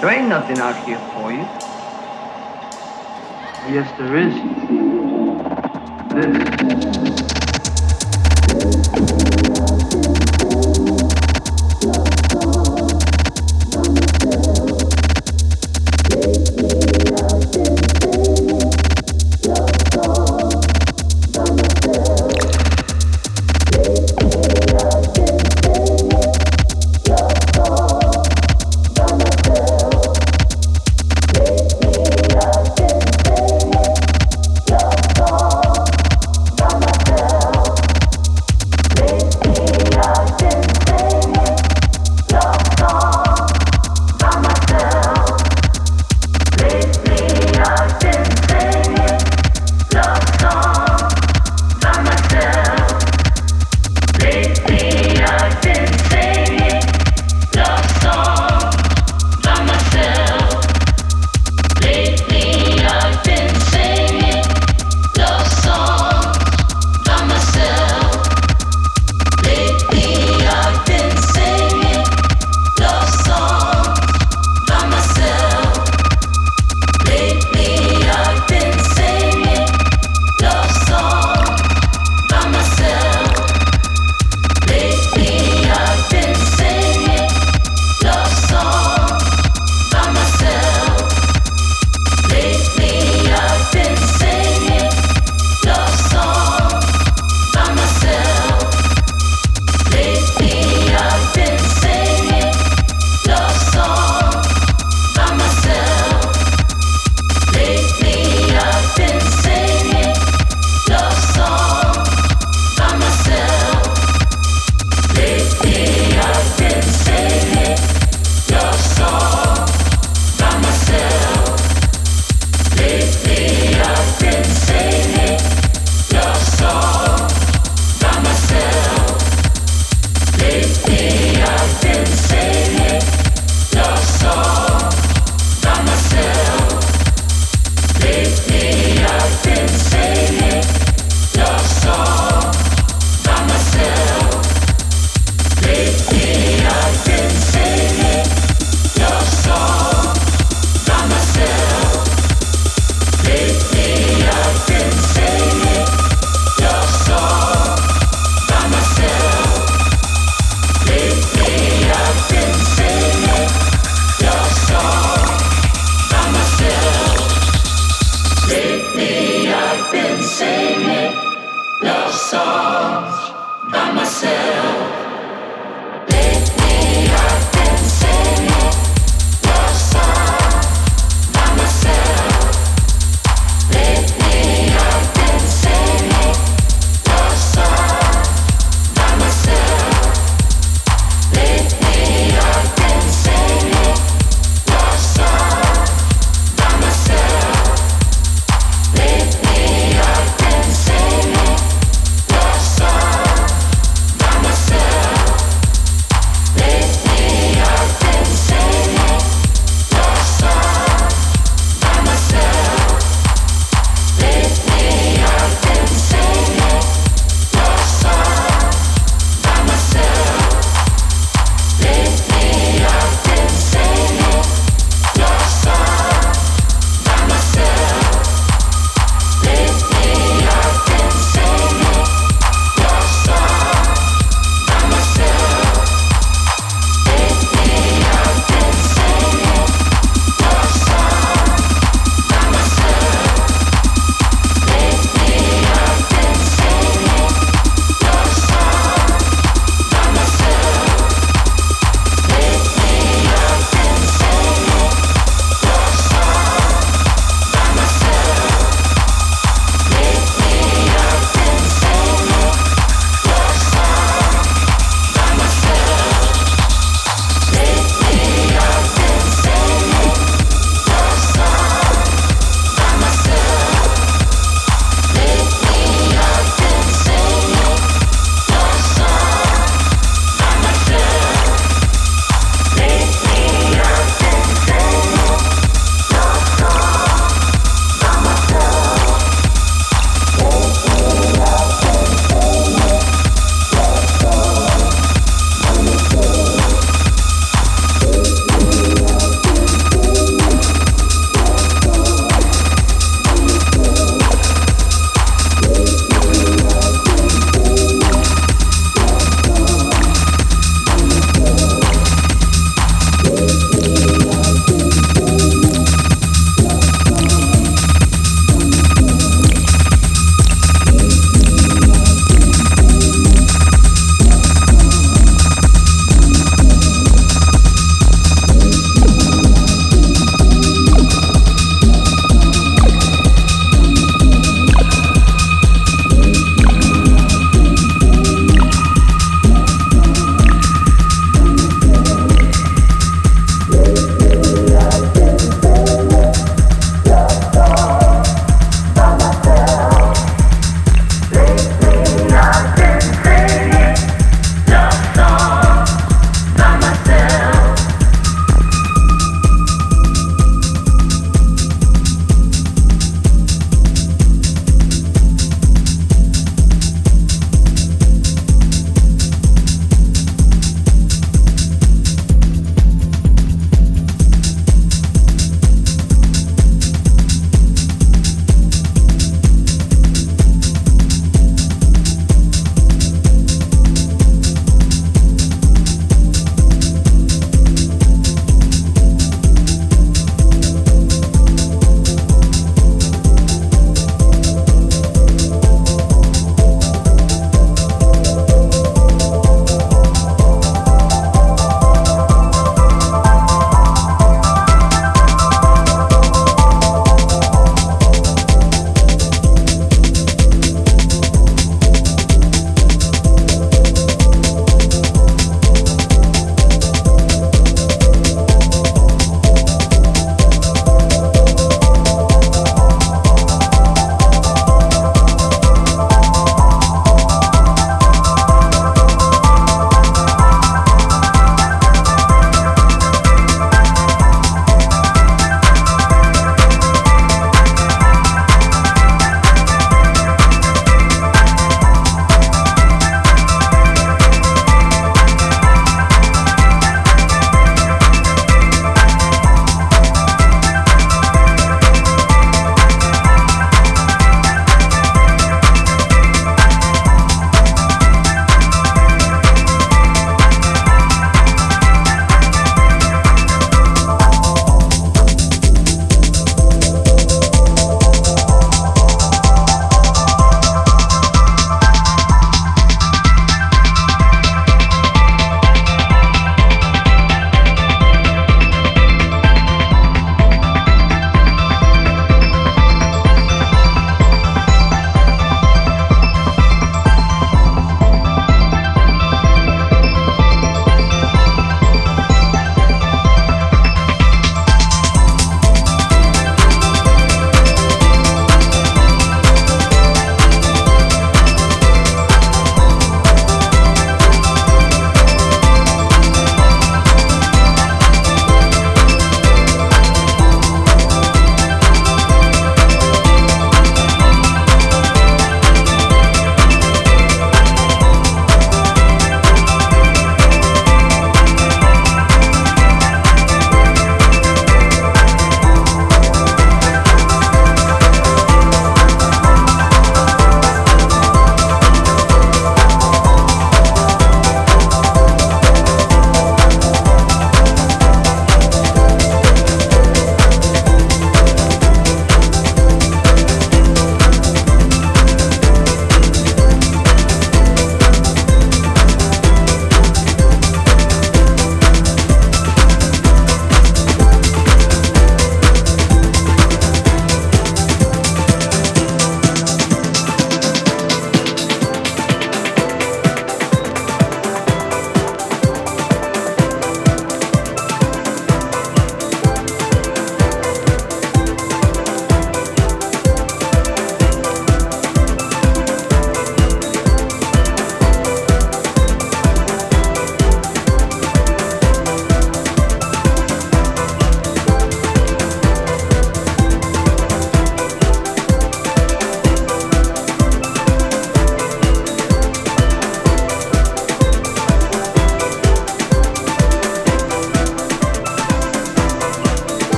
There ain't nothing out here for you. Yes, there is. This.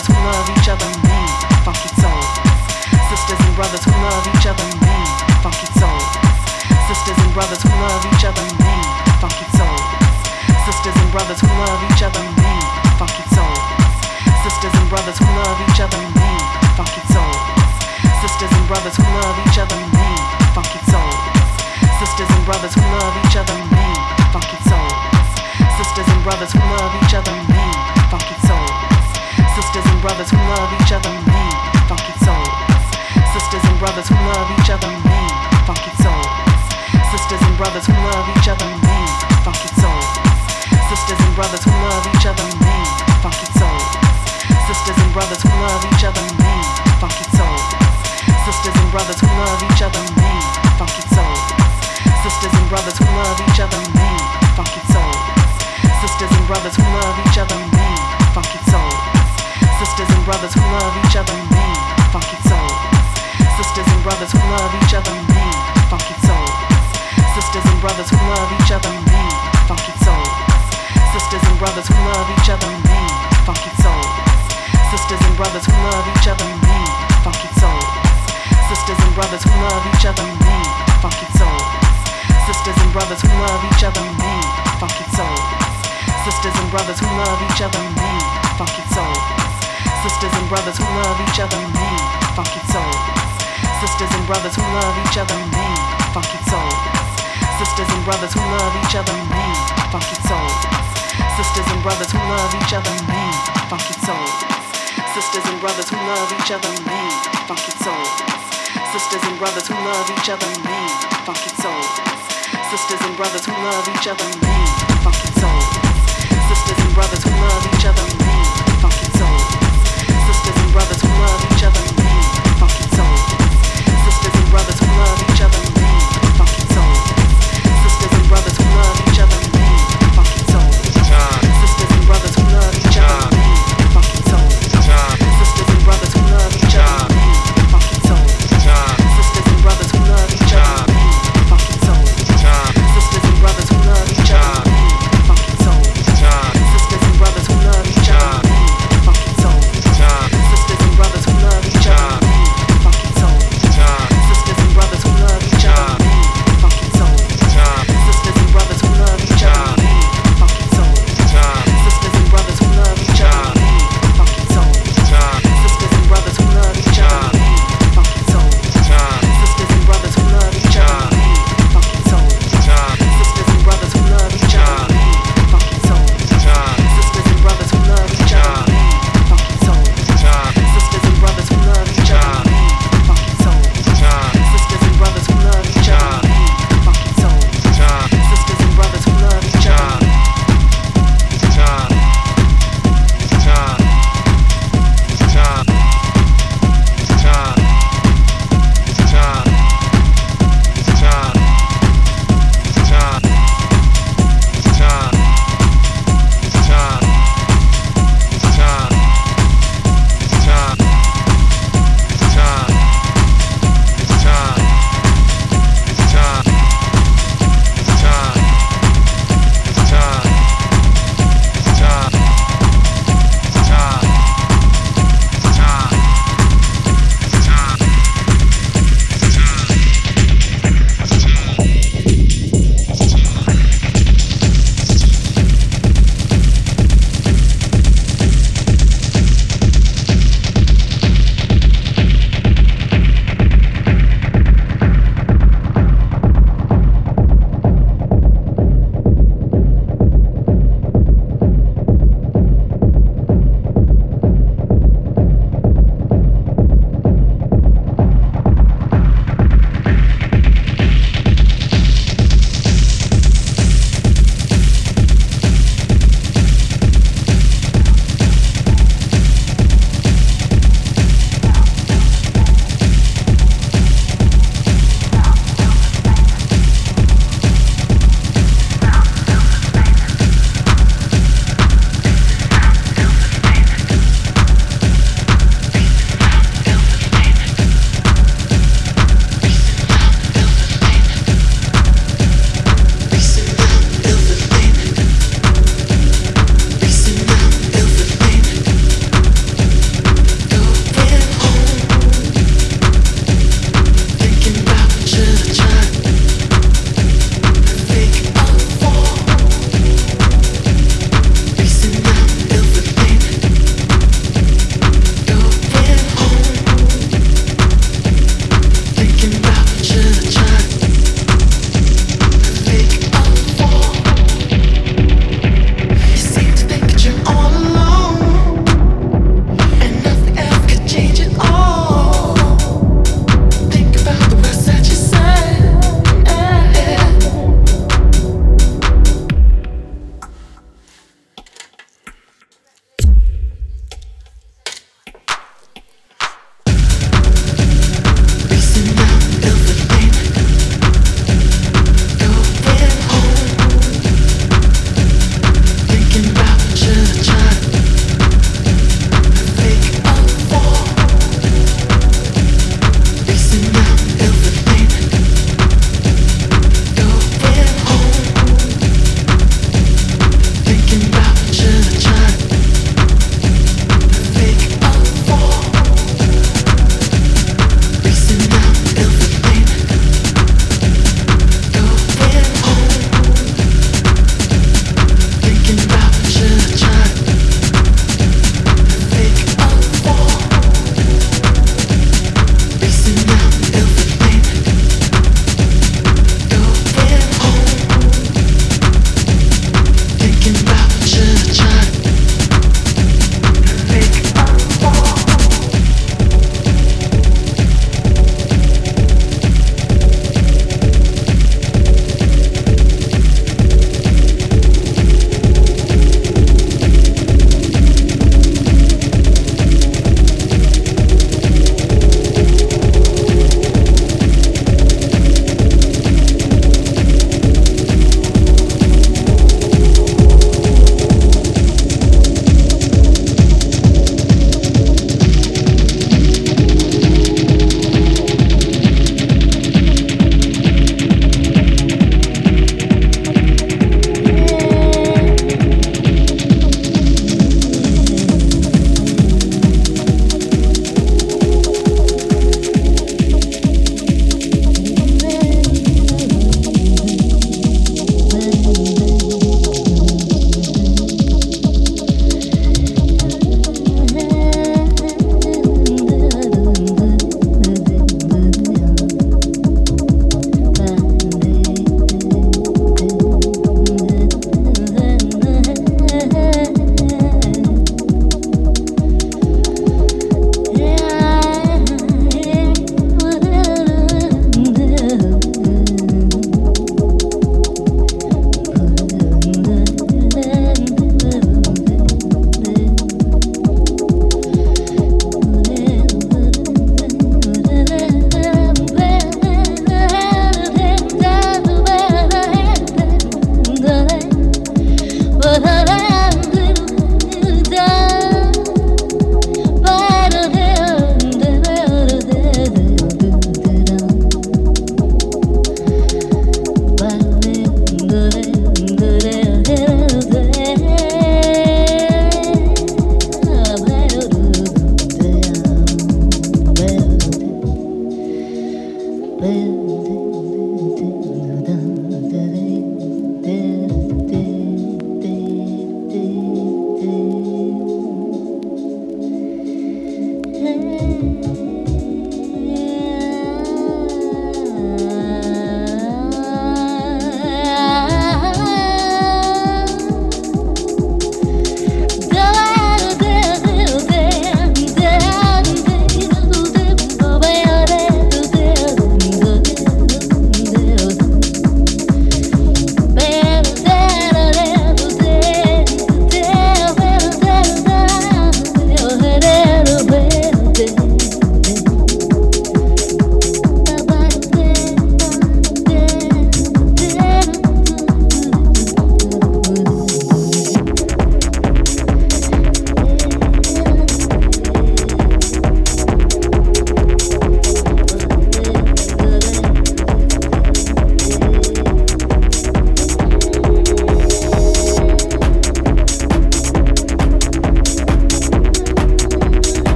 brothers who love each other, man, funky soul. Sisters and brothers who love each other, man, funky soul. Sisters and brothers who love each other, man, funky soul. Sisters and brothers who love each other, man, funky soul. Sisters and brothers who love each other, man, funky soul. Sisters and brothers who love each other, man. We love each other. love each other, man, funky souls. Sisters and brothers who love each other, man, funky souls. Sisters and brothers who love each other, man, funky souls. Sisters and brothers who love each other,